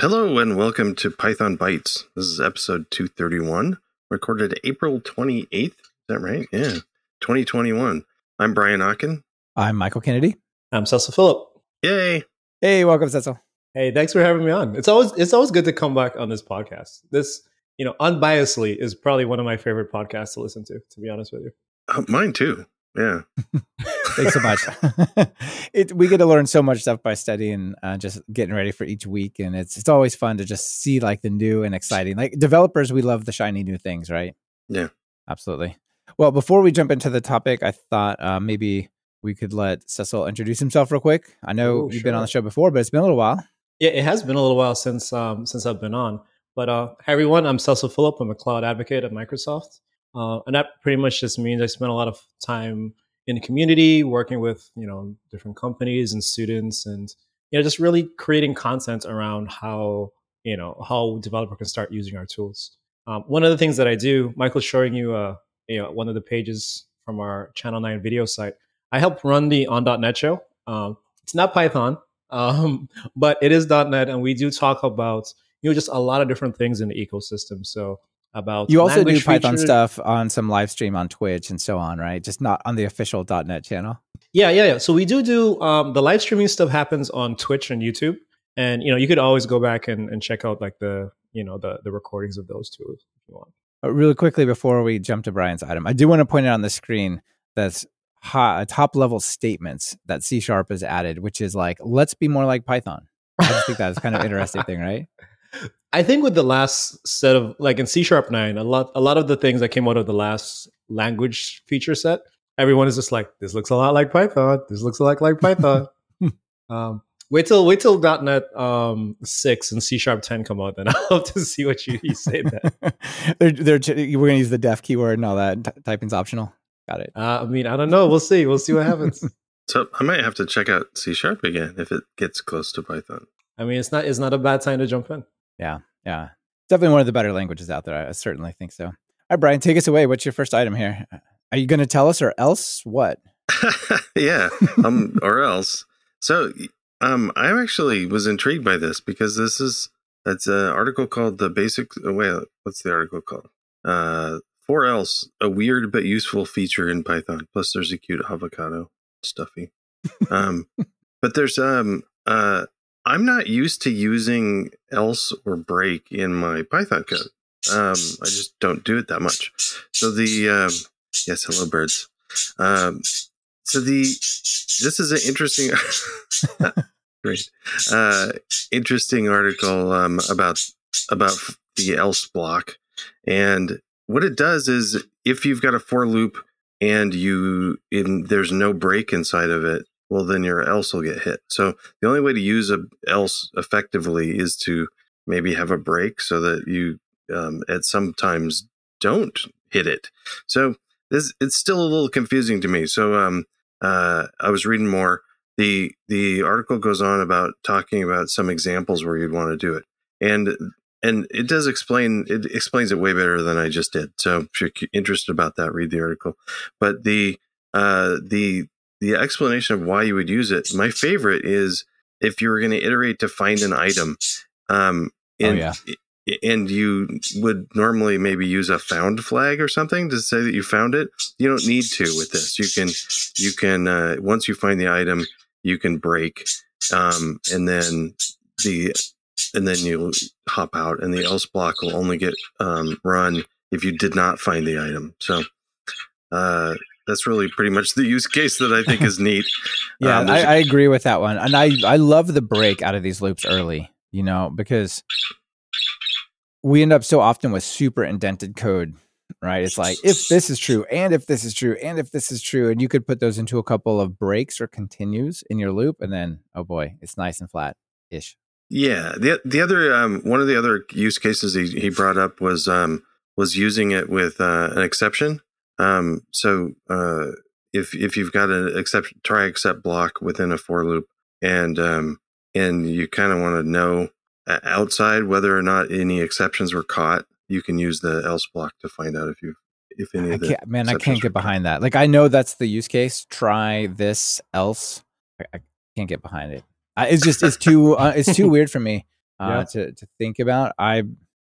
Hello and welcome to Python Bytes. This is episode 231, recorded April 28th. Is that right? Yeah. 2021. I'm Brian Okken. I'm Michael Kennedy. I'm Cecil Phillip. Yay. Hey, welcome, Cecil. Hey, thanks for having me on. It's always it's always good to come back on this podcast. This, you know, unbiasedly is probably one of my favorite podcasts to listen to, to be honest with you. Uh, mine too. Yeah. Thanks so much. it, we get to learn so much stuff by studying, uh, just getting ready for each week, and it's it's always fun to just see like the new and exciting. Like developers, we love the shiny new things, right? Yeah, absolutely. Well, before we jump into the topic, I thought uh, maybe we could let Cecil introduce himself real quick. I know Ooh, you've sure. been on the show before, but it's been a little while. Yeah, it has been a little while since um, since I've been on. But uh, hi everyone, I'm Cecil Phillip. I'm a cloud advocate at Microsoft, uh, and that pretty much just means I spend a lot of time in the community, working with you know different companies and students, and you know just really creating content around how you know how developer can start using our tools. Um, one of the things that I do, Michael's showing you, uh, you know, one of the pages from our Channel Nine video site. I help run the on.NET show. Um, it's not Python, um, but it is .NET, and we do talk about you know just a lot of different things in the ecosystem. So about you also do Python features. stuff on some live stream on Twitch and so on, right? Just not on the official .NET channel. Yeah, yeah, yeah. So we do do um, the live streaming stuff happens on Twitch and YouTube, and you know you could always go back and, and check out like the you know the the recordings of those two if you want. But really quickly before we jump to Brian's item, I do want to point out on the screen that's hot, top level statements that C sharp has added, which is like let's be more like Python. I just think that's kind of interesting thing, right? I think with the last set of like in C sharp nine, a lot a lot of the things that came out of the last language feature set, everyone is just like, this looks a lot like Python. This looks a lot like Python. um, wait till wait till .NET um, six and C sharp ten come out, then I'll have to see what you, you say. That they're, they're we're gonna use the def keyword and all that. T- typing's optional. Got it. Uh, I mean, I don't know. We'll see. We'll see what happens. so I might have to check out C sharp again if it gets close to Python. I mean, it's not it's not a bad time to jump in. Yeah, yeah. Definitely one of the better languages out there. I certainly think so. All right, Brian, take us away. What's your first item here? Are you going to tell us or else what? yeah, um, or else. So, um, I actually was intrigued by this because this is it's an article called "The Basic." Oh, wait, what's the article called? Uh, for else, a weird but useful feature in Python. Plus, there's a cute avocado stuffy. um, but there's um uh I'm not used to using else or break in my Python code. Um, I just don't do it that much. So the um, yes, hello birds. Um, so the this is an interesting, great, uh, interesting article um, about about the else block, and what it does is if you've got a for loop and you in there's no break inside of it, well, then your else will get hit. So the only way to use a else effectively is to maybe have a break so that you um, at sometimes don't hit it. So this it's still a little confusing to me. So um, uh, I was reading more. the The article goes on about talking about some examples where you'd want to do it, and and it does explain it explains it way better than I just did. So if you're interested about that, read the article. But the uh, the the explanation of why you would use it. My favorite is if you were going to iterate to find an item, um, and, oh, yeah. and you would normally maybe use a found flag or something to say that you found it. You don't need to with this. You can, you can, uh, once you find the item, you can break, um, and then the, and then you hop out and the else block will only get, um, run if you did not find the item. So, uh, that's really pretty much the use case that I think is neat. yeah, um, I, agree with that one, and I I love the break out of these loops early. You know, because we end up so often with super indented code right? It's like if this is true, and if this is true, and if this is true, and you could put those into a couple of breaks or continues in your loop, and then oh boy, it's nice and flat ish. Yeah, the the other um, one of the other use cases he, he brought up was um, was using it with uh, an exception. Um, so uh, if if you've got an exception, try except block within a for loop, and um, and you kind of want to know outside whether or not any exceptions were caught, you can use the else block to find out if you if any of the man, I can't get behind that. Like I know that's the use case. Try this else. I, I can't get behind it. I, it's just it's too uh, it's too weird for me. uh, Yeah. to to think about. I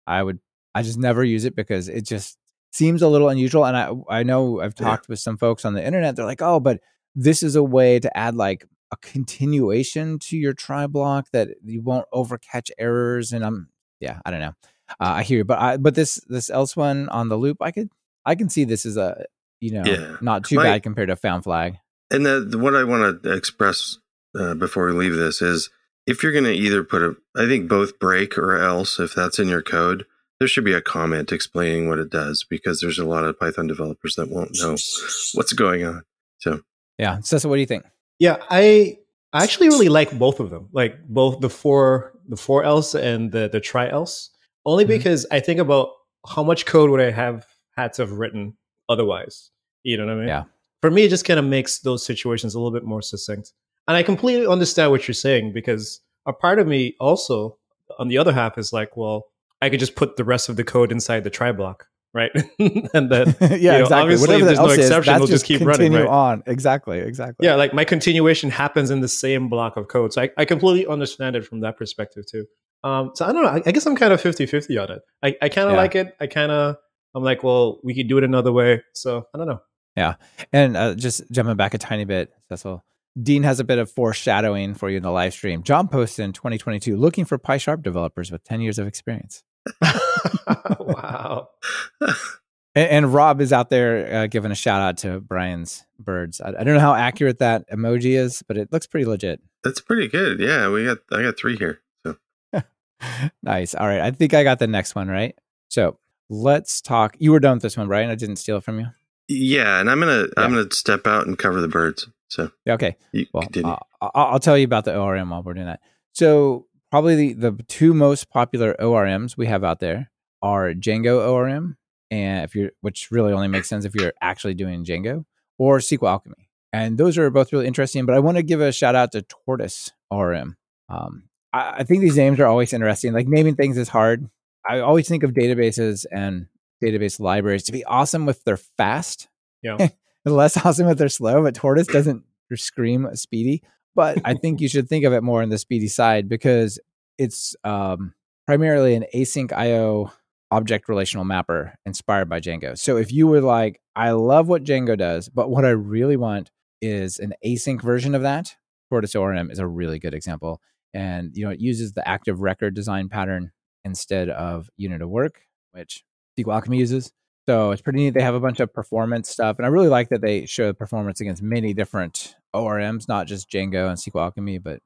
I would I just never use it because it just seems a little unusual. And I I know I've Yeah. talked with some folks on the internet. They're like, oh, but this is a way to add like a continuation to your try block that you won't overcatch errors. And I'm yeah, I don't know. Uh, I hear you, but I but this this else one on the loop, I could I can see this is a you know Yeah. not too My- bad compared to found flag. And the, the- what I want to express uh, before we leave this is if you're going to either put a, I think both break or else, if that's in your code, there should be a comment explaining what it does because there's a lot of Python developers that won't know what's going on. So, Yeah, Cecil, what do you think? Yeah, I I actually really like both of them. Like both the for the for else and the the try else. Only Mhm. because I think about how much code would I have had to have written otherwise. You know what I mean? Yeah. For me, it just kind of makes those situations a little bit more succinct. And I completely understand what you're saying because a part of me also, on the other half, is like, well, I could just put the rest of the code inside the try block, right? and then yeah, you know, exactly. obviously, Whatever there's no is, exception, that's we'll just keep running, continue right? on. Exactly, exactly. yeah like my continuation happens in the same block of code so i, I completely understand it from that perspective too um, so i don't know i, I guess i'm kind of 50-50 on it i, I kind of Yeah. like it i kind of i'm like well we could do it another way so i don't know Yeah, And uh, just jumping back a tiny bit, Cecil. Dean has a bit of foreshadowing for you in the live stream. John posted in 2022 looking for PySharp developers with 10 years of experience. wow And, and Rob is out there uh, giving a shout out to Brian's birds. I, I don't know how accurate that emoji is, but it looks pretty legit. that's pretty good. Yeah, we got, I got three here. So, nice. All right. I think I got the next one right. So let's talk. You were done with this one, Brian. I didn't steal it from you. yeah, and I'm going to, I'm going to step out and cover the birds. So, Yeah, okay. Well, I'll, I'll tell you about the ORM while we're doing that. So, probably the, the two most popular ORMs we have out there are Django ORM, and if you're, which really only makes sense if you're actually doing Django, or SQL Alchemy. And those are both really interesting. But I want to give a shout out to Tortoise ORM. Um, I, I think these names are always interesting. Like naming things is hard. I always think of databases and database libraries to be awesome if they're fast yeah less awesome if they're slow, but Tortoise doesn't scream speedy. But I think you should think of it more on the speedy side because it's um, primarily an async IO object relational mapper inspired by Django. So if you were like, I love what Django does, but what I really want is an async version of that, Tortoise ORM is a really good example. And you know, it uses the active record design pattern instead of unit of work, which SQL Alchemy uses. So it's pretty neat. They have a bunch of performance stuff, and I really like that they show the performance against many different ORMs, not just Django and SQL Alchemy, but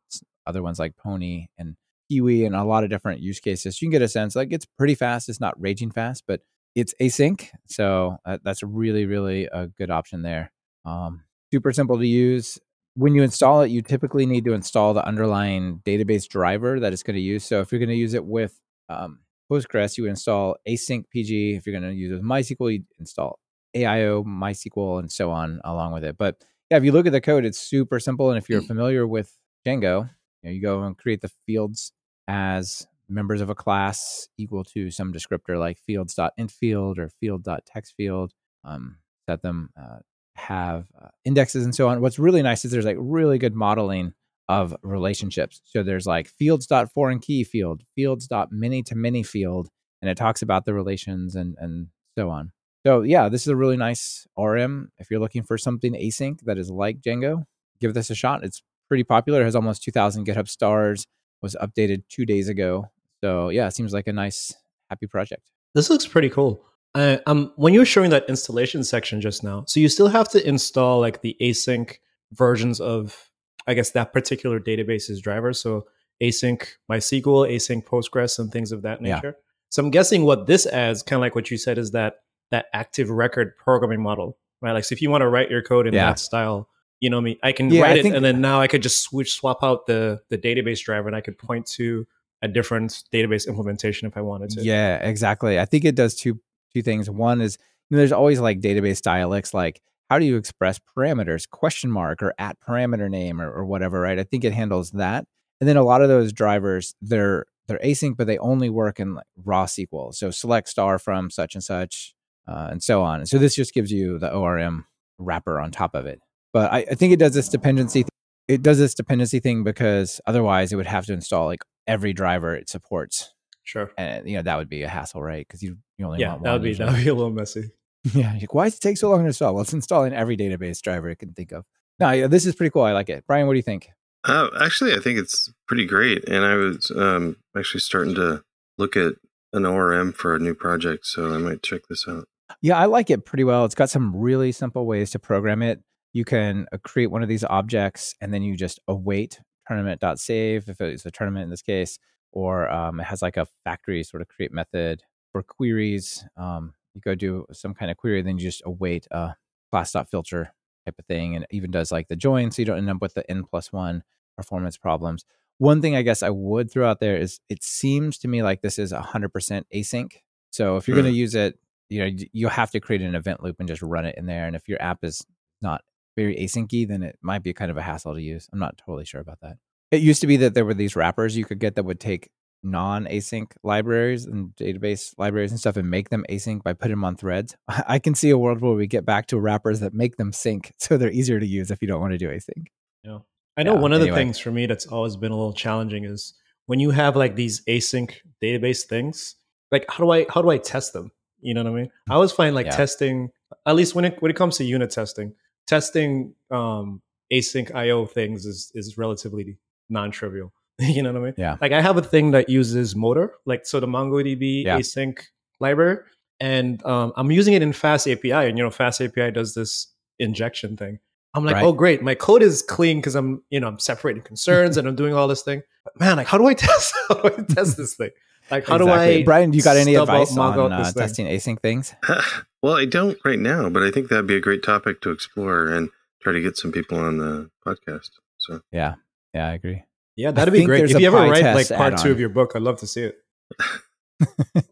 other ones like Pony and Peewee and a lot of different use cases. You can get a sense like it's pretty fast. It's not raging fast, but it's async. So uh, that's really, really a good option there. Um, super simple to use. When you install it, you typically need to install the underlying database driver that it's going to use. So if you're going to use it with um, Postgres, you would install async PG. If you're going to use it with MySQL, you install AIO, MySQL, and so on along with it. But yeah, if you look at the code, it's super simple. And if you're familiar with Django, you, know, you go and create the fields as members of a class equal to some descriptor like fields.intfield or field.textfield. Um, set them uh, have uh, indexes and so on. What's really nice is there's like really good modeling of relationships. So there's like fields.foreign key field, fields dot fields.many to many field, and it talks about the relations and and so on. So yeah, this is a really nice ORM. If you're looking for something async that is like Django, give this a shot. It's pretty popular. It has almost 2,000 GitHub stars. Was updated two days ago. So yeah, it seems like a nice, happy project. this looks pretty cool um, when you were showing that installation section just now so you still have to install like the async versions of i guess that particular database's driver so async mysql async postgres and things of that nature. Yeah. so i'm guessing what this adds kind of like what you said is that that active record programming model right like so if you want to write your code in Yeah. that style you know I mean? I can Yeah, I write it and then now I could just switch swap out the the database driver and I could point to a different database implementation if I wanted to. Yeah, exactly. I think it does two two things. One is you know, there's always like database dialects, like how do you express parameters, question mark or at parameter name or, or whatever, right? I think it handles that. And then a lot of those drivers, they're they're async, but they only work in like raw SQL. So select star from such and such, uh, and so on. So this just gives you the ORM wrapper on top of it. But I, I think it does this dependency it does this dependency thing because otherwise it would have to install like every driver it supports, Sure. and you know that would be a hassle, right? Because you you only Yeah, want that would be that would be a little messy. Yeah, like, why does it take so long to install? Well, it's installing every database driver it can think of. No, yeah, this is pretty cool. I like it. Brian, what do you think? Uh, actually, I think it's pretty great, and I was um, actually starting to look at an ORM for a new project, so I might check this out. Yeah, I like it pretty well. It's got some really simple ways to program it. You can uh, create one of these objects and then you just await tournament.save if it's a tournament in this case, or um, it has like a factory sort of create method for queries. Um, you go do some kind of query, then you just await a class.filter type of thing. And it even does like the join so you don't end up with the n plus one performance problems. One thing I guess I would throw out there is it seems to me like this is 100% async. So if you're going to mm. use it, you know, you'll have to create an event loop and just run it in there. And if your app is not very asyncy, then it might be kind of a hassle to use. I'm not totally sure about that. It used to be that there were these wrappers you could get that would take non-async libraries and database libraries and stuff and make them async by putting them on threads. I can see a world where we get back to wrappers that make them sync so they're easier to use if you don't want to do async. Yeah. I know Yeah, one of the things for me that's always been a little challenging is when you have like these async database things, like how do I how do I test them? You know what I mean? I always find like Yeah. testing, at least when it when it comes to unit testing, testing um async IO things is is relatively non-trivial. you know what I mean? Yeah. Like I have a thing that uses Motor, like so the MongoDB Yeah. async library, and um, I'm using it in Fast API, and you know Fast API does this injection thing. I'm like, Right. oh great, my code is clean because I'm you know I'm separating concerns and I'm doing all this thing. But man, like how do I test? How do I test this thing? Like how do I? Brian, do you got any stub advice on uh, testing async things? well, I don't right now, but I think that'd be a great topic to explore and try to get some people on the podcast. So Yeah. Yeah, I agree. Yeah, that'd be great. If you ever write like part two of your book, I'd love to see it.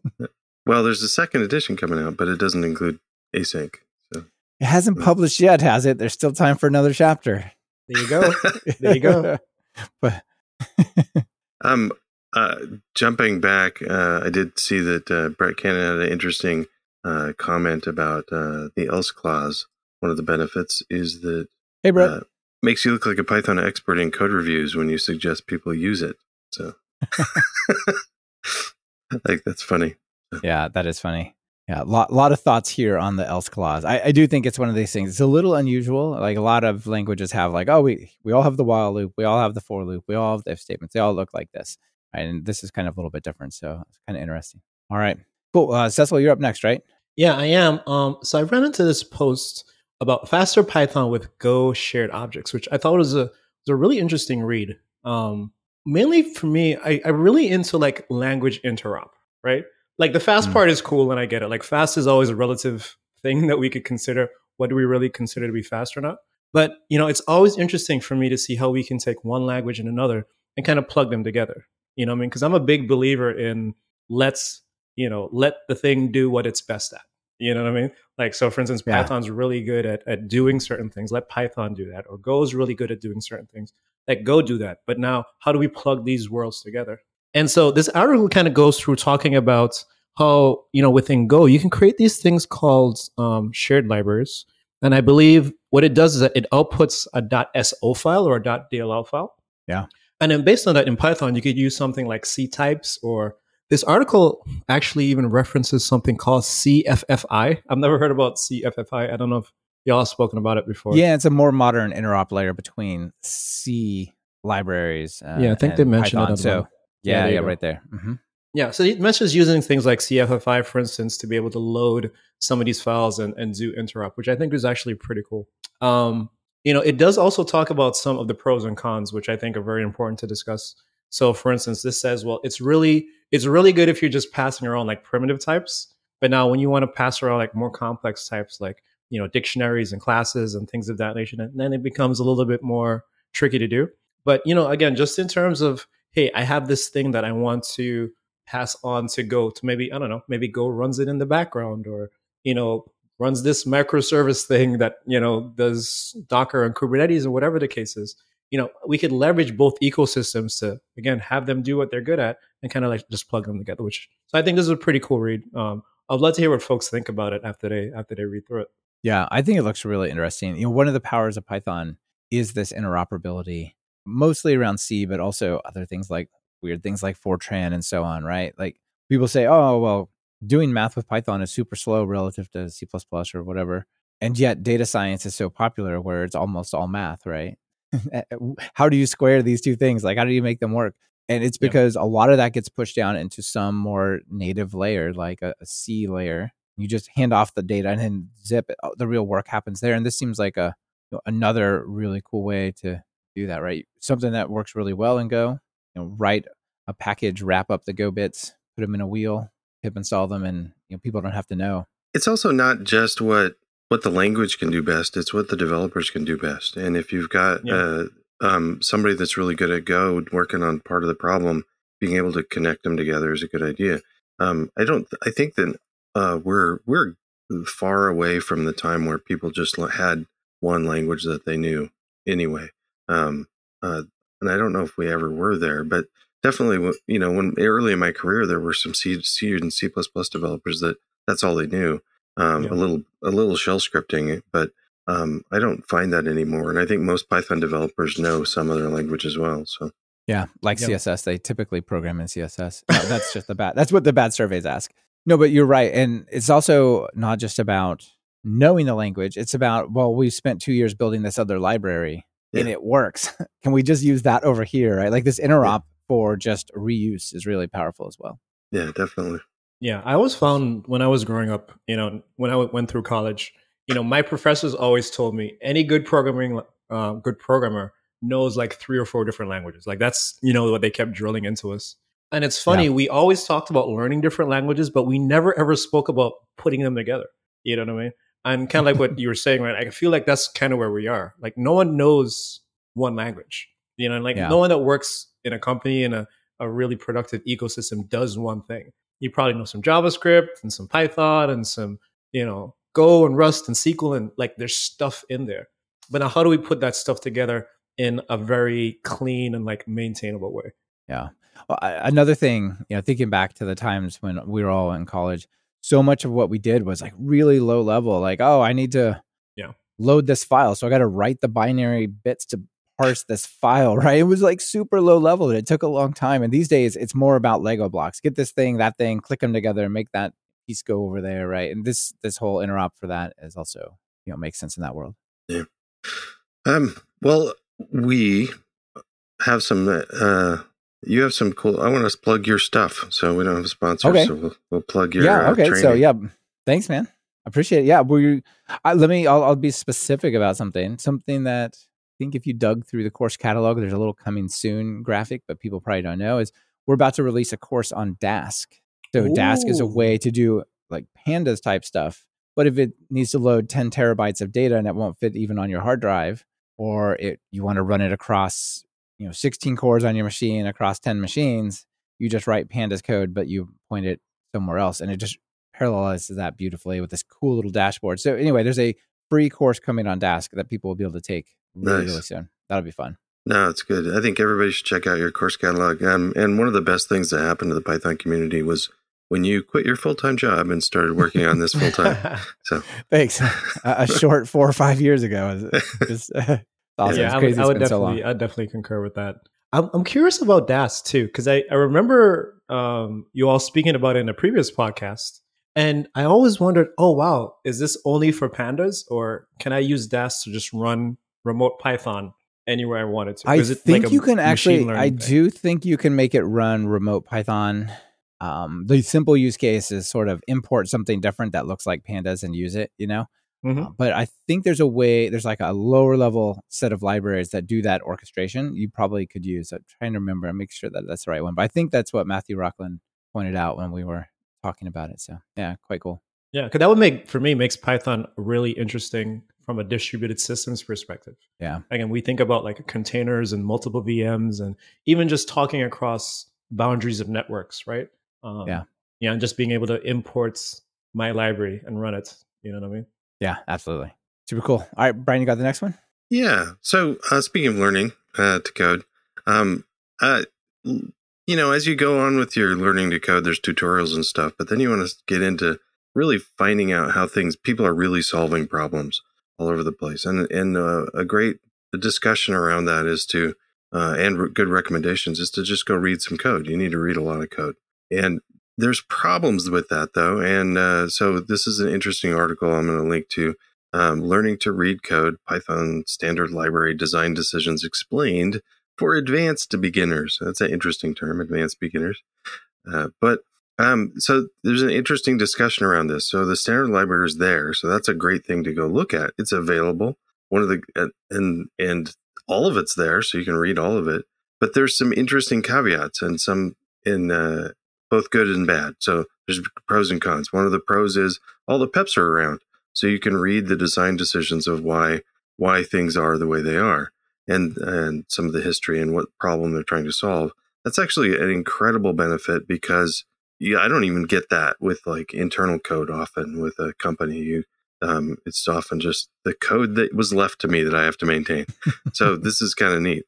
Well, there's a second edition coming out, but it doesn't include async. So It hasn't published yet, has it? There's still time for another chapter. There you go. There you go. but um, uh, jumping back, uh, I did see that uh, Brett Cannon had an interesting uh, comment about uh, the else clause. One of the benefits is that hey, Brett. Makes you look like a Python expert in code reviews when you suggest people use it. So, like that's funny. Yeah, that is funny. Yeah, a lot, lot of thoughts here on the else clause. I, I do think it's one of these things. It's a little unusual. Like a lot of languages have, like, oh, we we all have the while loop, we all have the for loop, we all have the if statements. They all look like this, right? and this is kind of a little bit different. So it's kind of interesting. All right, cool. Uh, Cecil, you're up next, right? Yeah, I am. Um, so I ran into this post about faster Python with Go shared objects, which I thought was a was a really interesting read. Um, mainly for me, I, I'm really into like language interop, right? Like the fast Mm. part is cool and I get it. Like fast is always a relative thing that we could consider. What do we really consider to be fast or not? But you know, it's always interesting for me to see how we can take one language and another and kind of plug them together. You know what I mean? Because I'm a big believer in let's, you know, let the thing do what it's best at. You know what I mean? Like, so for instance, Yeah. Python's really good at, at doing certain things. Let Python do that. Or Go's really good at doing certain things. Let Go do that. But now, how do we plug these worlds together? And so this article kind of goes through talking about how, you know, within Go, you can create these things called um, shared libraries. And I believe what it does is that it outputs a .so file or a .dll file. Yeah. And then based on that in Python, you could use something like C types or this article actually even references something called CFFI. I've never heard about CFFI. I don't know if y'all have spoken about it before. Yeah, it's a more modern interop layer between C libraries. Uh, Yeah, I think and they mentioned it Python. the So bottom. Yeah, yeah, yeah, right there. hmm Yeah, so it mentions using things like CFFI, for instance, to be able to load some of these files and, and do interop, which I think is actually pretty cool. Um, you know, it does also talk about some of the pros and cons, which I think are very important to discuss. So, for instance, this says, well, it's really it's really good if you're just passing around like primitive types, but now when you want to pass around like more complex types, like you know dictionaries and classes and things of that nature, then- it becomes a little bit more tricky to do. But you know, again, just in terms of hey, I have this thing that I want to pass on to Go to maybe I don't know, maybe Go runs it in the background or you know runs this microservice thing that you know does Docker and Kubernetes or whatever the case is. You know, we could leverage both ecosystems to again have them do what they're good at and kind of like just plug them together. Which so I think this is a pretty cool read. Um, I'd love to hear what folks think about it after they after they read through it. Yeah, I think it looks really interesting. You know, one of the powers of Python is this interoperability, mostly around C, but also other things like weird things like Fortran and so on, right? Like people say, oh, well, doing math with Python is super slow relative to C or whatever. And yet data science is so popular where it's almost all math, right? Eh, how do you square these two things? Like, how do you make them work? And it's because yeah. a lot of that gets pushed down into some more native layer, like a, a C layer. You just hand off the data and then zip it. Oh, the real work happens there. And this seems like a you know, another really cool way to do that, right? Something that works really well in Go. You know, write a package, wrap up the Go bits, put them in a wheel, pip install them, and you know people don't have to know. It's also not just what what the language can do best; it's what the developers can do best. And if you've got yeah. uh, um, somebody that's really good at Go working on part of the problem, being able to connect them together is a good idea. Um, I don't. I think that uh, we're we're far away from the time where people just had one language that they knew anyway. Um, uh, and I don't know if we ever were there, but definitely, you know, when early in my career, there were some C, C and C++ developers that that's all they knew. Um, yeah. A little, a little shell scripting, but um, I don't find that anymore. And I think most Python developers know some other language as well. So yeah, like yeah. CSS, they typically program in CSS. No, that's just the bad. That's what the bad surveys ask. No, but you're right, and it's also not just about knowing the language. It's about well, we spent two years building this other library, yeah. and it works. Can we just use that over here? Right, like this interop for just reuse is really powerful as well. Yeah, definitely. Yeah, I always found when I was growing up, you know, when I went through college, you know, my professors always told me any good programming, uh, good programmer knows like three or four different languages. Like that's you know what they kept drilling into us. And it's funny, yeah. we always talked about learning different languages, but we never ever spoke about putting them together. You know what I mean? And kind of like what you were saying, right? I feel like that's kind of where we are. Like no one knows one language. You know, like yeah. no one that works in a company in a, a really productive ecosystem does one thing. You probably know some JavaScript and some Python and some, you know, Go and Rust and SQL and like there's stuff in there. But now how do we put that stuff together in a very clean and like maintainable way? Yeah. Well, another thing, you know, thinking back to the times when we were all in college, so much of what we did was like really low level. Like, oh, I need to yeah. load this file. So I got to write the binary bits to parse this file, right? It was like super low level and it took a long time. And these days it's more about Lego blocks. Get this thing, that thing, click them together and make that piece go over there, right? And this this whole interop for that is also, you know, makes sense in that world. Yeah. Um well, we have some uh you have some cool I want to plug your stuff. So we don't have a sponsor, okay. so we'll, we'll plug your Yeah, uh, okay. Uh, so yeah, thanks man. Appreciate it. Yeah, we let me I'll, I'll be specific about something. Something that think if you dug through the course catalog, there's a little coming soon graphic, but people probably don't know is we're about to release a course on Dask. So Ooh. Dask is a way to do like pandas type stuff. But if it needs to load 10 terabytes of data and it won't fit even on your hard drive, or it, you want to run it across, you know, 16 cores on your machine across 10 machines, you just write pandas code, but you point it somewhere else. And it just parallelizes that beautifully with this cool little dashboard. So anyway, there's a free course coming on Dask that people will be able to take really, nice. really soon. That'll be fun. No, it's good. I think everybody should check out your course catalog. Um, and one of the best things that happened to the Python community was when you quit your full time job and started working on this full time. So thanks. a, short four or five years ago. It's, awesome. Yeah, I would, I would definitely, so I definitely concur with that. I'm, I'm curious about Dask too because I, I remember um, you all speaking about it in a previous podcast, and I always wondered, oh wow, is this only for pandas, or can I use Dask to just run remote Python anywhere I wanted to? I think like you can actually. I thing? do think you can make it run remote Python. Um, the simple use case is sort of import something different that looks like pandas and use it. You know. Mm-hmm. Uh, but I think there's a way, there's like a lower level set of libraries that do that orchestration. You probably could use. I'm trying to remember and make sure that that's the right one. But I think that's what Matthew Rocklin pointed out when we were talking about it. So yeah, quite cool. Yeah, because that would make for me makes Python really interesting from a distributed systems perspective. Yeah. Again, we think about like containers and multiple VMs, and even just talking across boundaries of networks, right? Um, yeah. Yeah, and just being able to import my library and run it. You know what I mean? Yeah, absolutely. Super cool. All right, Brian, you got the next one? Yeah. So uh, speaking of learning uh, to code, um, uh, you know, as you go on with your learning to code, there's tutorials and stuff, but then you want to get into really finding out how things people are really solving problems all over the place. And and uh, a great discussion around that is to uh, and r- good recommendations is to just go read some code. You need to read a lot of code, and there's problems with that though. And uh, so this is an interesting article I'm going to link to. Um, learning to read code, Python standard library design decisions explained for advanced beginners. That's an interesting term, advanced beginners. Uh, but um, so there's an interesting discussion around this. So the standard library is there, so that's a great thing to go look at. It's available. One of the uh, and and all of it's there, so you can read all of it. But there's some interesting caveats and some in uh, both good and bad. So there's pros and cons. One of the pros is all the peps are around, so you can read the design decisions of why why things are the way they are, and and some of the history and what problem they're trying to solve. That's actually an incredible benefit because yeah, I don't even get that with like internal code often with a company. You, um, it's often just the code that was left to me that I have to maintain. so this is kind of neat.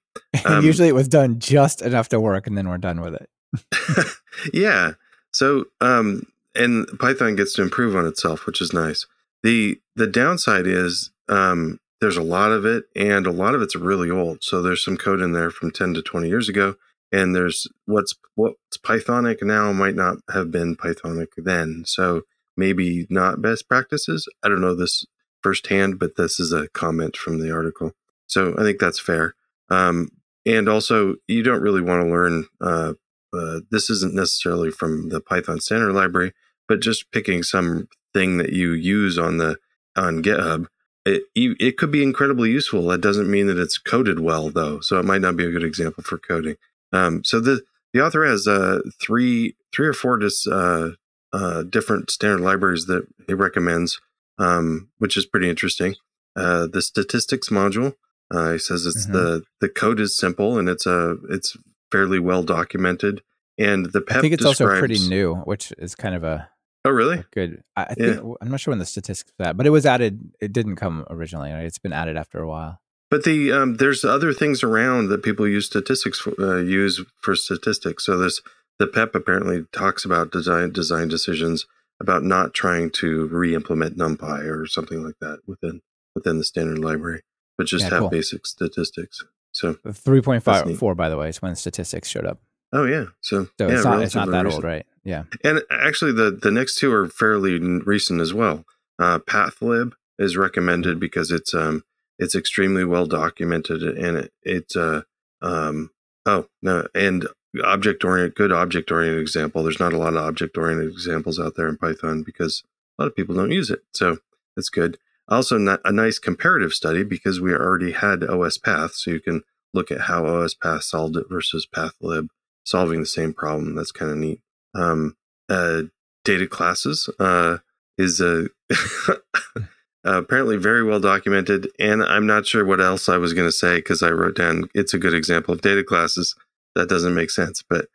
Um, usually it was done just enough to work and then we're done with it. yeah. So, um, and Python gets to improve on itself, which is nice. The, the downside is, um, there's a lot of it and a lot of it's really old. So there's some code in there from 10 to 20 years ago and there's what's what's Pythonic now might not have been Pythonic then. So maybe not best practices. I don't know this firsthand, but this is a comment from the article. So I think that's fair. Um, and also, you don't really want to learn. Uh, uh, this isn't necessarily from the Python standard library, but just picking some thing that you use on the on GitHub. It, it could be incredibly useful. That doesn't mean that it's coded well, though. So it might not be a good example for coding. Um, so the the author has uh, three three or four dis, uh, uh, different standard libraries that he recommends, um, which is pretty interesting. Uh, the statistics module, uh, he says it's mm-hmm. the the code is simple and it's a it's fairly well documented. And the PEP I think it's describes, also pretty new, which is kind of a oh really good. I, I think yeah. I'm not sure when the statistics that, but it was added. It didn't come originally. Right? It's been added after a while. But the um, there's other things around that people use statistics for, uh, use for statistics. So there's the PEP apparently talks about design design decisions about not trying to re-implement NumPy or something like that within within the standard library, but just yeah, have cool. basic statistics. So three point five four, by the way, is when statistics showed up. Oh yeah, so, so yeah, it's not it's not that recent. old, right? Yeah, and actually the the next two are fairly recent as well. Uh, Pathlib is recommended because it's um it's extremely well documented and it, it's a uh, um, oh no and object oriented good object oriented example. There's not a lot of object oriented examples out there in python because a lot of people don't use it so that's good. Also not a nice comparative study because we already had os path so you can look at how os path solved it versus pathlib solving the same problem. That's kind of neat. Um, uh, data classes uh, is a Uh, apparently, very well documented. And I'm not sure what else I was going to say because I wrote down it's a good example of data classes. That doesn't make sense, but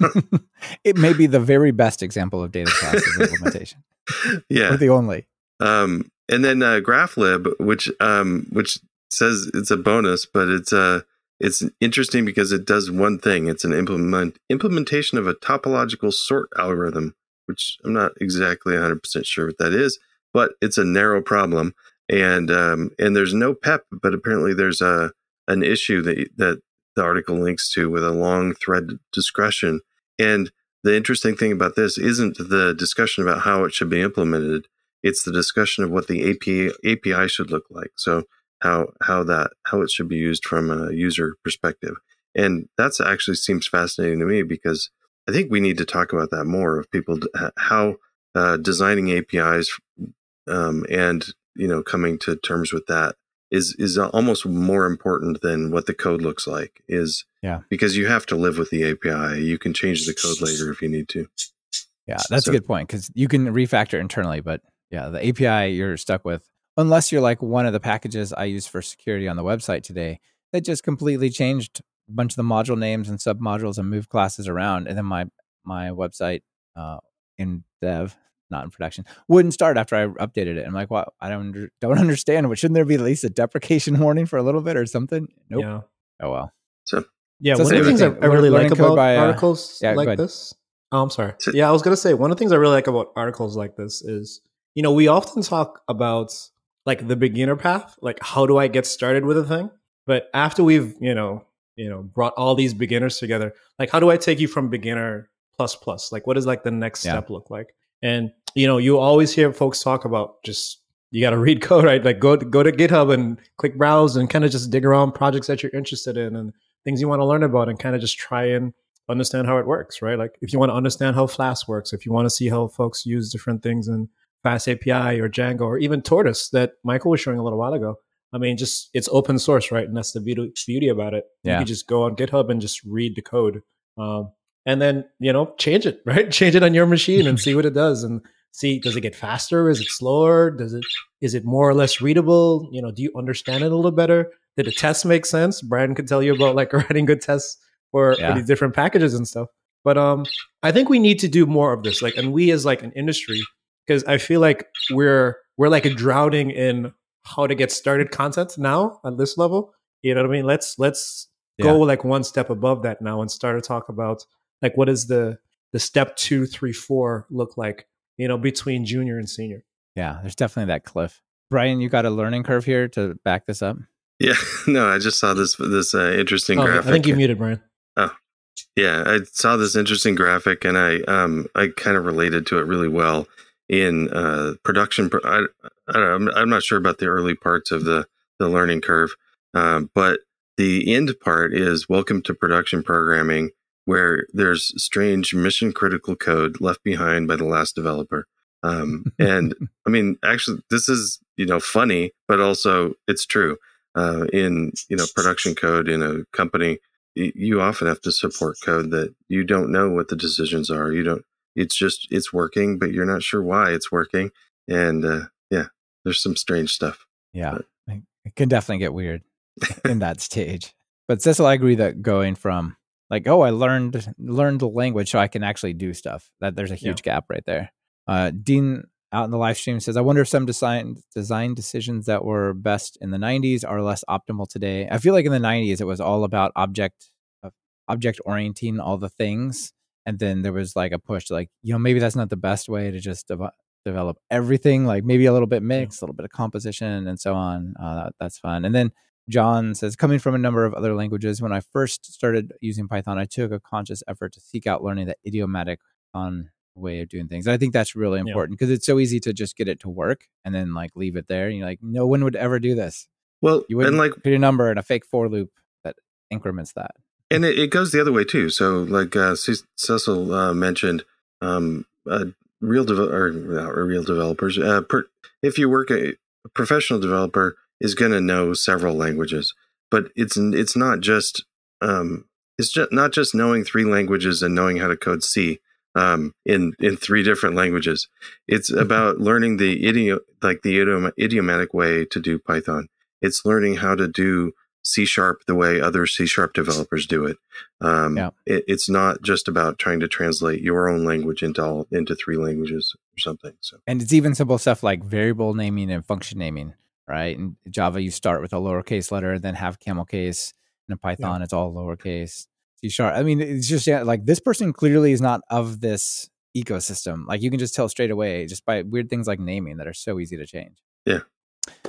it may be the very best example of data classes implementation. Yeah, or the only. Um, and then uh, GraphLib, which um, which says it's a bonus, but it's uh, it's interesting because it does one thing. It's an implement implementation of a topological sort algorithm, which I'm not exactly 100 percent sure what that is but it's a narrow problem. And um, and there's no PEP, but apparently there's a an issue that that the article links to with a long thread discussion. And the interesting thing about this isn't the discussion about how it should be implemented; it's the discussion of what the API API should look like. So how how that how it should be used from a user perspective. And that's actually seems fascinating to me because I think we need to talk about that more of people how uh, designing APIs um, and you know coming to terms with that is is almost more important than what the code looks like is yeah. because you have to live with the api you can change the code later if you need to. Yeah that's so, a good point because you can refactor internally but yeah the api you're stuck with unless you're like one of the packages i use for security on the website today that just completely changed a bunch of the module names and sub modules and moved classes around and then my my website uh, in dev not in production, wouldn't start after I updated it. I'm like, well, I don't don't understand. But shouldn't there be at least a deprecation warning for a little bit or something? Nope. Yeah. Oh well. So yeah, so one of the things I, I really like about by, uh, articles yeah, like this. Oh, I'm sorry. Yeah, I was gonna say one of the things I really like about articles like this is, you know, we often talk about like the beginner path, like how do I get started with a thing? But after we've, you know, you know, brought all these beginners together, like how do I take you from beginner plus plus? Like what does like the next Yeah. step look like? And you know, you always hear folks talk about just you got to read code, right? Like go to, go to GitHub and click browse and kind of just dig around projects that you're interested in and things you want to learn about and kind of just try and understand how it works, right? Like if you want to understand how Flask works, if you want to see how folks use different things in Fast API or Django or even Tortoise that Michael was showing a little while ago. I mean, just it's open source, right? And that's the beauty, beauty about it. You Yeah. can just go on GitHub and just read the code, um, and then you know change it, right? Change it on your machine and see what it does, and see does it get faster? Is it slower? Does it is it more or less readable? You know, do you understand it a little better? Did the test make sense? Brian could tell you about like writing good tests for, Yeah. for these different packages and stuff. But um, I think we need to do more of this. Like, and we as like an industry, because I feel like we're we're like drowning in how to get started content now at this level. You know what I mean? Let's let's go like one step above that now and start to talk about like what is the the step two, three, four look like? You know, between junior and senior. Yeah, there's definitely that cliff. Brian, you got a learning curve here to back this up. Yeah, no, I just saw this this uh, interesting Oh, graphic. I think you muted Brian. Oh, yeah, I saw this interesting graphic, and I um I kind of related to it really well in uh production. I, I don't know, I'm, I'm not sure about the early parts of the the learning curve, um, but the end part is welcome to production programming, where there's strange mission critical code left behind by the last developer. Um, and I mean, actually, this is you know funny, but also it's true. Uh, in you know production code in a company, you often have to support code that you don't know what the decisions are. You don't. It's just it's working, but you're not sure why it's working. And uh, yeah, there's some strange stuff. Yeah, it it can definitely get weird in that stage. But Cecil, I agree that going from like, oh, I learned learned the language so I can actually do stuff. That there's a huge gap right there. Uh, Dean out in the live stream says, I wonder if some design design decisions that were best in the 90s are less optimal today. I feel like in the 90s it was all about object uh, object orienting all the things, and then there was like a push like, you know, maybe that's not the best way to just dev- develop everything. Like maybe a little bit mixed, a little bit of composition, and so on. Uh, that, that's fun. And then John says, coming from a number of other languages, when I first started using Python, I took a conscious effort to seek out learning the idiomatic on way of doing things. And I think that's really important because it's so easy to just get it to work and then like leave it there. And you're like, no one would ever do this. Well, You wouldn't and like put a number in a fake for loop that increments that. and it, it goes the other way too. So, like uh, Ce- Cecil uh, mentioned, um, uh, real dev- or real developers. Uh, per- if you work a professional developer is going to know several languages, but it's it's not just um, it's just not just knowing three languages and knowing how to code C um, in in three different languages. It's about learning the idiom like the idiom, idiomatic way to do Python. It's learning how to do C sharp the way other C sharp developers do it. Um, Yeah. it. It's not just about trying to translate your own language into all into three languages or something. So And it's even simple stuff like variable naming and function naming, right? In Java, you start with a lowercase letter, then have camel case. And in Python, it's all lowercase. C sharp. I mean, it's just yeah, like this person clearly is not of this ecosystem. Like you can just tell straight away just by weird things like naming that are so easy to change. Yeah.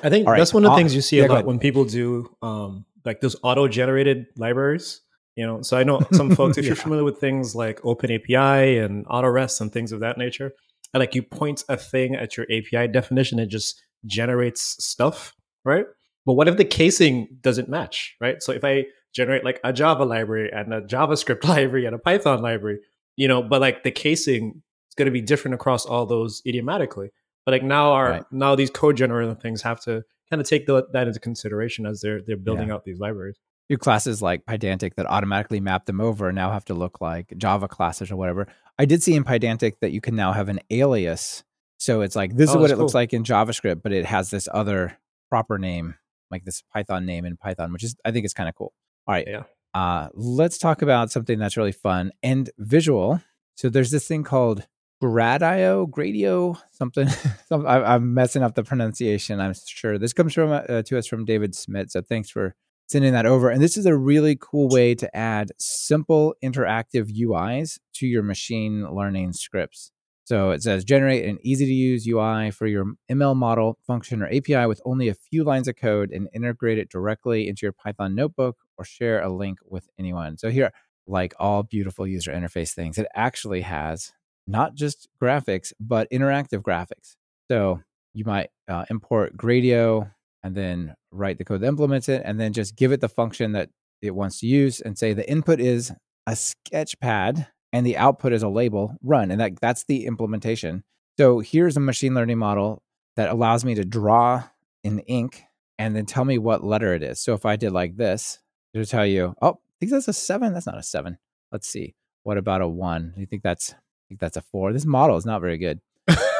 I think All right. that's one of the Uh, things you see yeah, a lot when people do um, like those auto-generated libraries. You know, so I know some folks, if you're familiar with things like OpenAPI and AutoRest and things of that nature, and like you point a thing at your API definition, it just generates stuff, right? But what if the casing doesn't match, right? So if I generate like a Java library and a JavaScript library and a Python library, you know, but like the casing is going to be different across all those idiomatically. But like now, our Right. now these code generator things have to kind of take the, that into consideration as they're they're building out these libraries. Your classes like Pydantic that automatically map them over now have to look like Java classes or whatever. I did see in Pydantic that you can now have an alias. So it's like this is Oh, what that's it looks like in JavaScript, but it has this other proper name, like this Python name in Python, which is I think is kind of cool. All right. Yeah. Uh, let's talk about something that's really fun and visual. So there's this thing called Gradio, Gradio, something. some, I, I'm messing up the pronunciation. I'm sure this comes from uh, to us from David Smith. So thanks for sending that over. And this is a really cool way to add simple interactive UIs to your machine learning scripts. So it says generate an easy to use UI for your ML model function or API with only a few lines of code and integrate it directly into your Python notebook or share a link with anyone. So here, like all beautiful user interface things, it actually has not just graphics, but interactive graphics. So you might uh, import Gradio and then write the code that implements it, and then just give it the function that it wants to use and say the input is a sketch pad and the output is a label run and that that's the implementation. So here's a machine learning model that allows me to draw in ink and then tell me what letter it is. So if i did like this it'll tell you oh i think that's a seven. That's not a seven. Let's see. What about a one? You think that's I think that's a four? This model is not very good.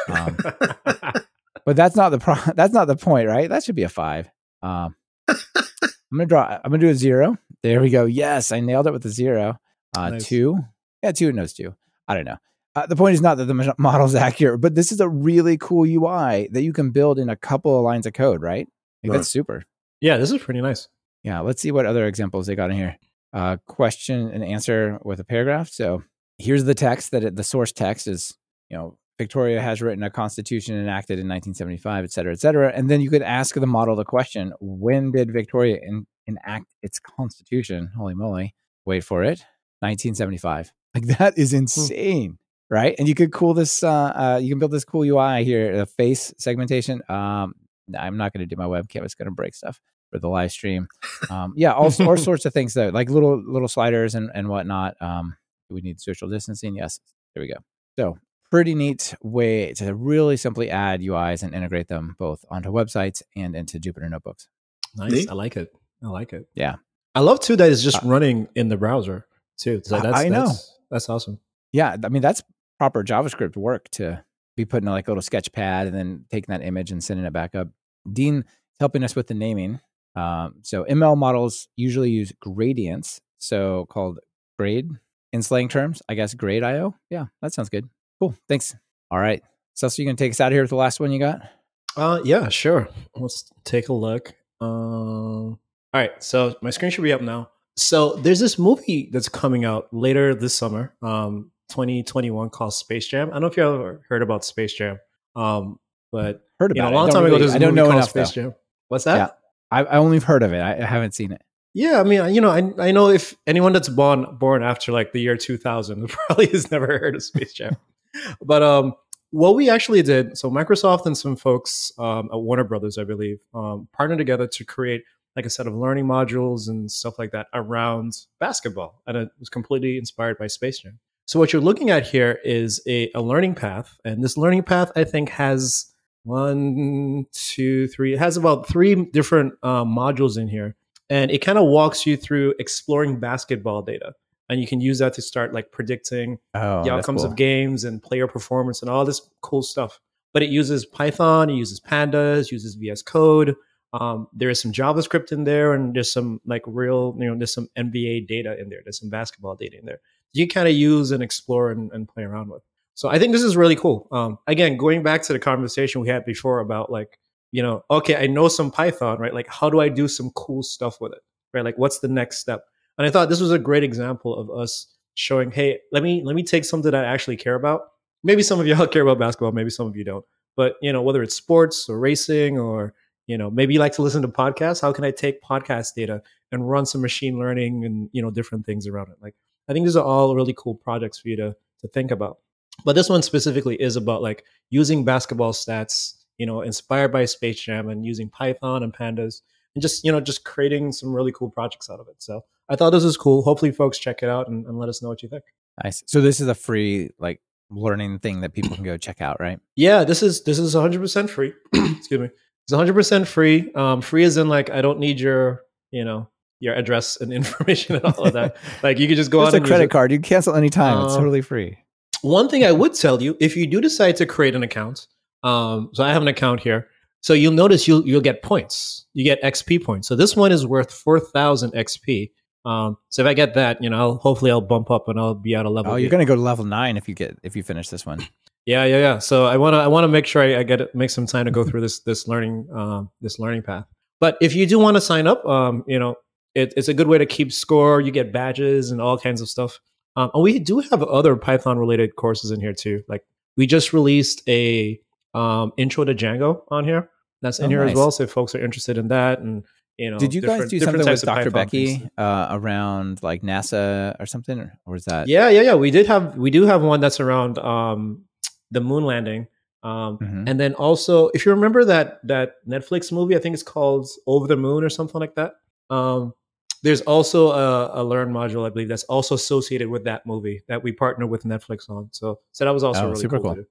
Um, but that's not the pro- that's not the point right? That should be a five. Um, i'm gonna draw i'm gonna do a zero. There we go. Yes i nailed it with a zero. Uh, Nice. two yeah, two knows two. I don't know. Uh, the point is not that the mo- model's accurate, but this is a really cool UI that you can build in a couple of lines of code, right? Like, Right. That's super. yeah, this is pretty nice. Yeah, let's see what other examples they got in here. Uh, question and answer with a paragraph. So here's the text that it, the source text is, you know, Victoria has written a constitution enacted in 1975, et cetera, et cetera. And then you could ask the model the question, when did Victoria en- enact its constitution? Holy moly. Wait for it. 1975. Like that is insane. Right. And you could cool this, uh, uh, you can build this cool UI here, the face segmentation. Um, I'm not going to do my webcam. It's going to break stuff for the live stream. Um, yeah, all, all sorts of things though, like little little sliders and and whatnot. Um, do we need social distancing? Yes. There we go. So pretty neat way to really simply add UIs and integrate them both onto websites and into Jupyter notebooks. Nice. Neat. I like it. I like it. Yeah. I love too that it's just Uh, running in the browser too. So I- that's, I know. That's, that's awesome. Yeah, I mean that's proper JavaScript work to be putting like a little sketch pad and then taking that image and sending it back up. Dean helping us with the naming. Um, so ML models usually use gradients, so called grade in slang terms. I guess Gradio. Yeah, that sounds good. Cool. Thanks. All right. So, so you gonna take us out of here with the last one you got? Uh, yeah, sure. Let's take a look. Um, all right, so my screen should be up now. So there's this movie that's coming out later this summer, um, 2021, called Space Jam. I don't know if you ever heard about Space Jam, um, but Heard you know, about a long time ago, really- there's a I don't know enough. Space though. Jam. What's that? Yeah. I, I only heard of it. I, I haven't seen it. Yeah, I mean, you know, I I know if anyone that's born born after like the year 2000 probably has never heard of Space Jam. but um, what we actually did, so Microsoft and some folks um, at Warner Brothers, I believe, um, partnered together to create like a set of learning modules and stuff like that around basketball, and it was completely inspired by Space Jam. So what you're looking at here is a, a learning path, and this learning path I think has one, two, three. It has about three different uh, modules in here and it kind of walks you through exploring basketball data and you can use that to start like predicting Oh, the outcomes cool. of games and player performance and all this cool stuff but it uses python it uses pandas uses vs code um, there is some javascript in there and there's some like real you know there's some nba data in there there's some basketball data in there you kind of use and explore and, and play around with so i think this is really cool um, again going back to the conversation we had before about like you know, okay, I know some Python, right? Like, how do I do some cool stuff with it, right? Like, what's the next step? And I thought this was a great example of us showing, hey, let me let me take something that I actually care about. Maybe some of y'all care about basketball, maybe some of you don't. But you know, whether it's sports or racing or you know, maybe you like to listen to podcasts. How can I take podcast data and run some machine learning and you know different things around it? Like, I think these are all really cool projects for you to to think about. But this one specifically is about like using basketball stats you know, inspired by Space Jam and using Python and pandas and just, you know, just creating some really cool projects out of it. So I thought this was cool. Hopefully folks check it out and, and let us know what you think. Nice. So this is a free like learning thing that people can go check out, right? Yeah, this is this is 100% free. Excuse me. It's 100% free. Um, free is in like I don't need your, you know, your address and information and all of that. like you could just go Just out a credit it. card. You can cancel anytime. it's Um, totally free. One thing I would tell you, if you do decide to create an account, um, so I have an account here. So you'll notice you'll you'll get points. You get XP points. So this one is worth four thousand XP. Um, so if I get that, you know, I'll, hopefully I'll bump up and I'll be at a level. Oh, you're gonna go to level nine if you get if you finish this one. Yeah, yeah, yeah. So I want to I want to make sure I, I get make some time to go through this this learning um, this learning path. But if you do want to sign up, um, you know, it, it's a good way to keep score. You get badges and all kinds of stuff. Um, and we do have other Python related courses in here too, like we just released a um, intro to Django on here. That's in Oh, here nice. as well. So if folks are interested in that, and you know, Did you guys do something with Dr. Becky uh, around like NASA or something, or or was that? Yeah, yeah, yeah. We did have we do have one that's around um, the moon landing. Um, Mhm. And then also, if you remember that that Netflix movie, I think it's called Over the Moon or something like that. Um, there's also a, a Learn module, I believe, that's also associated with that movie that we partner with Netflix on. So, so that was also Oh, really super cool. cool. do.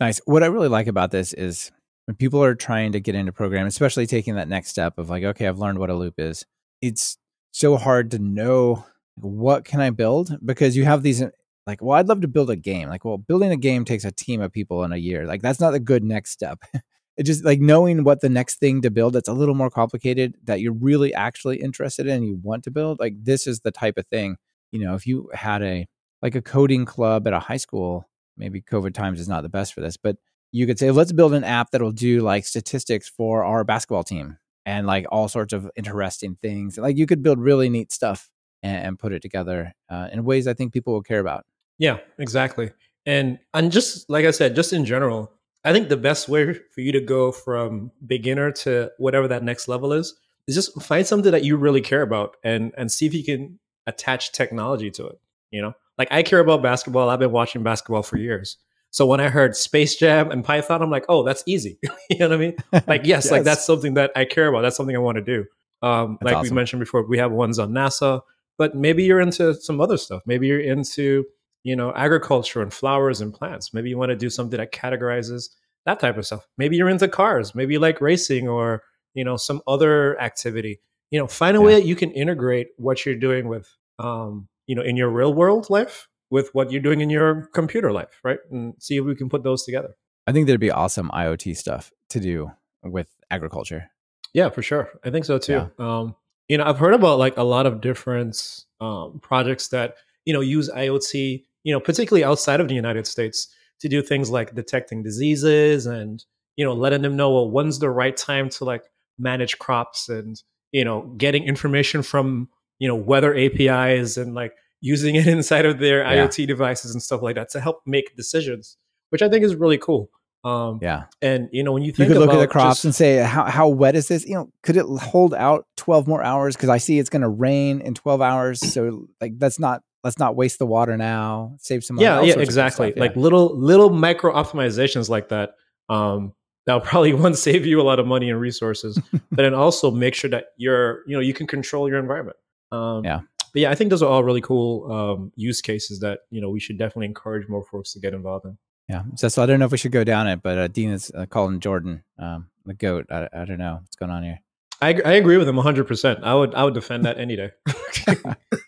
Nice. What I really like about this is when people are trying to get into programming, especially taking that next step of like, okay, I've learned what a loop is. It's so hard to know what can I build because you have these like, well, I'd love to build a game. Like, well, building a game takes a team of people in a year. Like, that's not a good next step. it just like knowing what the next thing to build that's a little more complicated that you're really actually interested in you want to build. Like, this is the type of thing, you know, if you had a like a coding club at a high school, maybe COVID times is not the best for this, but you could say, let's build an app that'll do like statistics for our basketball team and like all sorts of interesting things. Like you could build really neat stuff and, and put it together uh, in ways I think people will care about. Yeah, exactly. And and just like I said, just in general, I think the best way for you to go from beginner to whatever that next level is is just find something that you really care about and and see if you can attach technology to it. You know, like I care about basketball. I've been watching basketball for years. So when I heard Space Jam and Python, I'm like, oh, that's easy. you know what I mean? Like, yes, like that's something that I care about. That's something I want to do. Um, like we mentioned before, we have ones on NASA, but maybe you're into some other stuff. Maybe you're into you know agriculture and flowers and plants. Maybe you want to do something that categorizes that type of stuff. Maybe you're into cars. Maybe you like racing or you know some other activity. You know, find a way that you can integrate what you're doing with um, you know in your real world life with what you're doing in your computer life, right? And see if we can put those together. I think there'd be awesome IoT stuff to do with agriculture. Yeah, for sure. I think so too. Um, you know, I've heard about like a lot of different um, projects that you know use IoT. You know, particularly outside of the United States, to do things like detecting diseases and you know letting them know well when's the right time to like manage crops and you know getting information from you know weather APIs and like using it inside of their Yeah. IoT devices and stuff like that to help make decisions, which I think is really cool. Um, Yeah. And you know, when you You think could look at the crops just- and say, how, how wet is this? You know, could it hold out 12 more hours? Because I see it's going to rain in 12 hours. So, like, that's not, let's not waste the water now. Save some money. yeah yeah sorts of good exactly stuff, yeah. like little little micro optimizations like that um that'll probably one save you a lot of money and resources but then also make sure that you're you know you can control your environment um Yeah. but yeah i think those are all really cool um use cases that you know we should definitely encourage more folks to get involved in Yeah. So, so I don't know if we should go down it, but uh, Dean is uh, calling Jordan um, the goat. I, I don't know what's going on here. I, I agree with him 100% i would i would defend that any day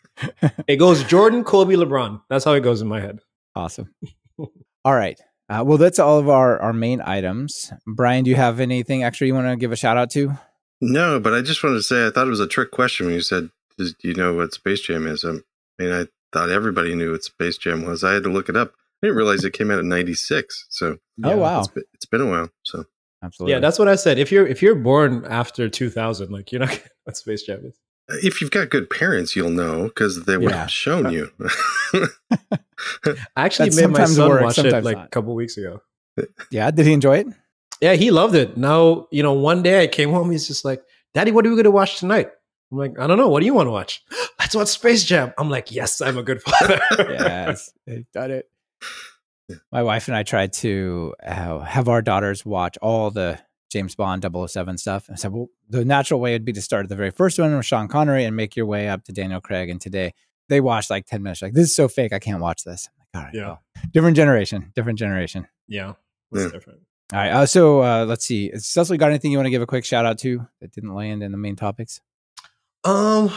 it goes jordan kobe lebron that's how it goes in my head Awesome. all right. Uh, well, that's all of our, our main items. Brian, do you have anything extra you want to give a shout out to? No, but I just wanted to say I thought it was a trick question when you said, "Do you know what Space Jam is?" Um, I mean, I thought everybody knew what Space Jam was. I had to look it up. I didn't realize it came out in '96, so Oh, wow. it's been, it's been a while. So Absolutely. yeah that's what i said if you're if you're born after 2000 like you're not gonna what space jam is if you've got good parents, you'll know because they would Yeah. have shown you. I actually That made my son works, watch it like not. a couple weeks ago. yeah. Did he enjoy it? Yeah, he loved it. Now, you know, one day I came home, he's just like, Daddy, what are we going to watch tonight? I'm like, I don't know. What do you want to watch? Let's watch Space Jam. I'm like, yes, I'm a good father. yes, they've done it. My wife and I tried to uh, have our daughters watch all the James Bond 007 stuff. And I said, well, the natural way would be to start at the very first one with Sean Connery and make your way up to Daniel Craig. And today they watched like 10 minutes, like, this is so fake. I can't watch this. I'm like, all right. Yeah. well, different generation, different generation. yeah, it's Yeah. different. All right. Uh, so uh, let's see. Cecily, got anything you want to give a quick shout out to that didn't land in the main topics? Um,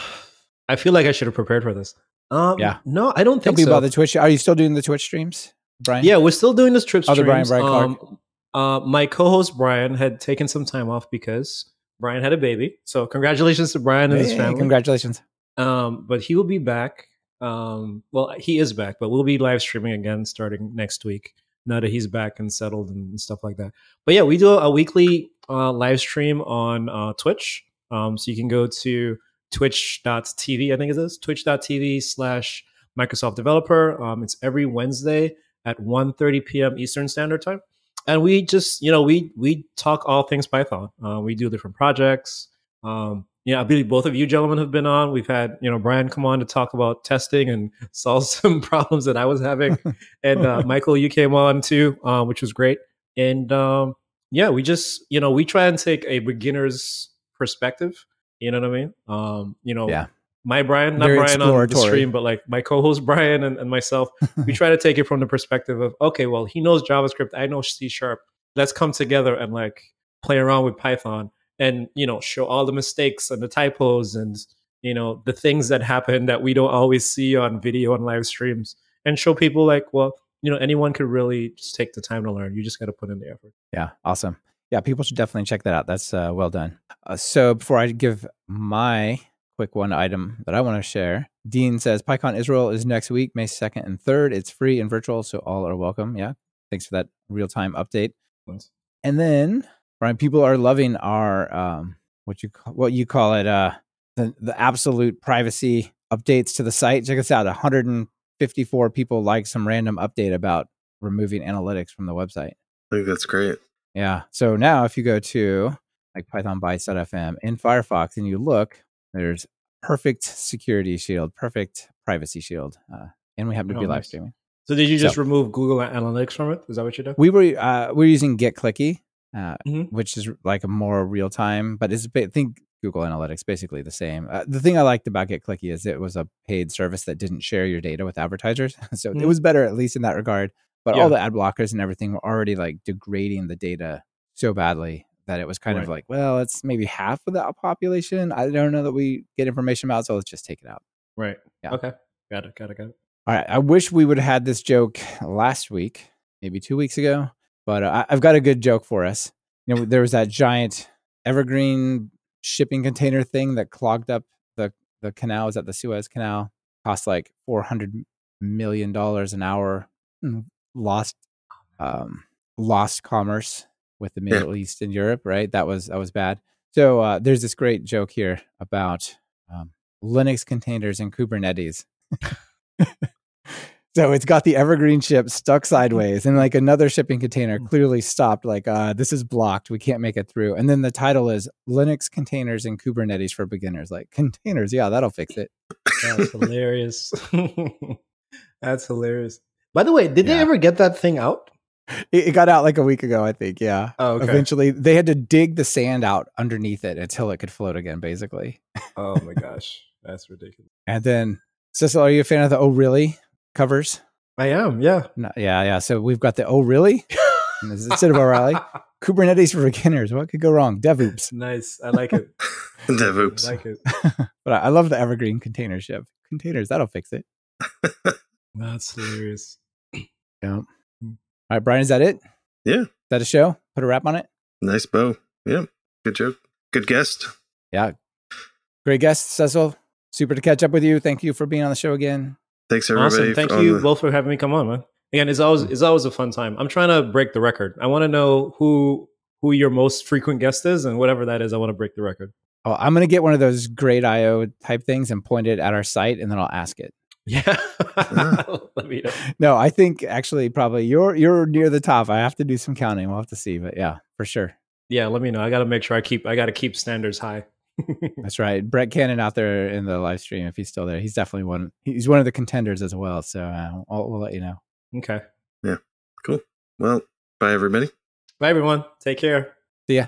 I feel like I should have prepared for this. Um, Yeah. No, I don't think me so. about the Twitch. Are you still doing the Twitch streams, Brian? Yeah, we're still doing this trip Other streams. Brian, Brian um, uh, my co-host Brian had taken some time off because Brian had a baby. So congratulations to Brian and his family. Congratulations. Um, but he will be back. Um, well, he is back, but we'll be live streaming again starting next week. Now that he's back and settled and stuff like that. But yeah, we do a weekly uh, live stream on uh, Twitch. Um, so you can go to twitch.tv, I think it is twitch.tv slash Microsoft Developer. Um, it's every Wednesday at 1.30 p.m. Eastern Standard Time. And we just, you know, we we talk all things Python. Uh, we do different projects. Um, yeah, I believe both of you gentlemen have been on. We've had, you know, Brian come on to talk about testing and solve some problems that I was having. and uh, Michael, you came on too, uh, which was great. And um, yeah, we just, you know, we try and take a beginner's perspective. You know what I mean? Um, you know, Yeah. My Brian, not Very Brian on the stream, but like my co-host Brian and, and myself, we try to take it from the perspective of, okay, well, he knows JavaScript, I know C sharp. Let's come together and like play around with Python and you know show all the mistakes and the typos and you know the things that happen that we don't always see on video and live streams and show people like well you know anyone could really just take the time to learn you just got to put in the effort Yeah, awesome. Yeah, people should definitely check that out. That's uh, well done. Uh, so before I give my quick one item that I want to share, Dean says PyCon Israel is next week, May 2nd and 3rd. It's free and virtual, so all are welcome. Yeah, thanks for that real time update. And then, Brian, people are loving our um, what you call, what you call it uh, the the absolute privacy updates to the site. Check us out. 154 people like some random update about removing analytics from the website. I think that's great. Yeah. So now if you go to like pythonbytes.fm in Firefox and you look, there's perfect security shield, perfect privacy shield. Uh, and we happen to Oh, be live streaming. so did you just So- remove google analytics from it is that what you did We were uh, we're using Get Clicky, uh, Mhm. which is like a more real time, but it's I think Google Analytics basically the same. Uh, the thing I liked about Get Clicky is it was a paid service that didn't share your data with advertisers, so it Mhm. was better at least in that regard. But all the ad blockers and everything were already like degrading the data so badly that it was kind of like, well, it's maybe half of the population. I don't know that we get information about, so let's just take it out. right Yeah. okay got it got it got it All right. I wish we would have had this joke last week, maybe two weeks ago, but uh, I've got a good joke for us. You know, there was that giant evergreen shipping container thing that clogged up the, the canal. Was at the Suez Canal? Cost like $400 million an hour. Mm, Lost, um, lost commerce with the Yeah. Middle East and Europe, right? That was, that was bad. So uh, there's this great joke here about um, Linux containers and Kubernetes. so it's got the evergreen ship stuck sideways and like another shipping container clearly stopped like uh this is blocked. We can't make it through. And then the title is linux containers and kubernetes for beginners. Like containers yeah that'll fix it. That's hilarious. That's hilarious. By the way did they ever get that thing out it, it got out like a week ago i think yeah. Oh okay. Eventually they had to dig the sand out underneath it until it could float again basically. Oh my gosh. That's ridiculous. And then Cecil, are you a fan of the oh really covers? I am yeah. No, yeah yeah. So we've got the oh really And this is instead of o'reilly kubernetes for beginners. What could go wrong? Devoops nice. I like it. DevOps. I like it. But I, I love the evergreen container ship. Containers, that'll fix it. that's hilarious. Yeah. All right, Brian, is that it? Yeah. Is that a show? Put a wrap on it? nice bow. Yeah. Good joke. Good guest. Yeah. Great guest, Cecil. Super to catch up with you. Thank you for being on the show again. Thanks everybody. Awesome. Thank you the- both for having me come on, man. Again, it's always it's always a fun time. I'm trying to break the record. I want to know who who your most frequent guest is, and whatever that is, I want to break the record. Oh, I'm gonna get one of those Gradio type things and point it at our site and then I'll ask it. Yeah. Ah. Let me know. No, I think actually probably you're you're near the top. I have to do some counting. We'll have to see, but yeah, for sure. Yeah, let me know. I got to make sure I keep I got to keep standards high. That's right. Brett Cannon out there in the live stream, if he's still there, he's definitely one. He's one of the contenders as well. So uh, I'll, we'll let you know. okay. Yeah. Cool. Well, bye everybody. Bye everyone. Take care. See ya.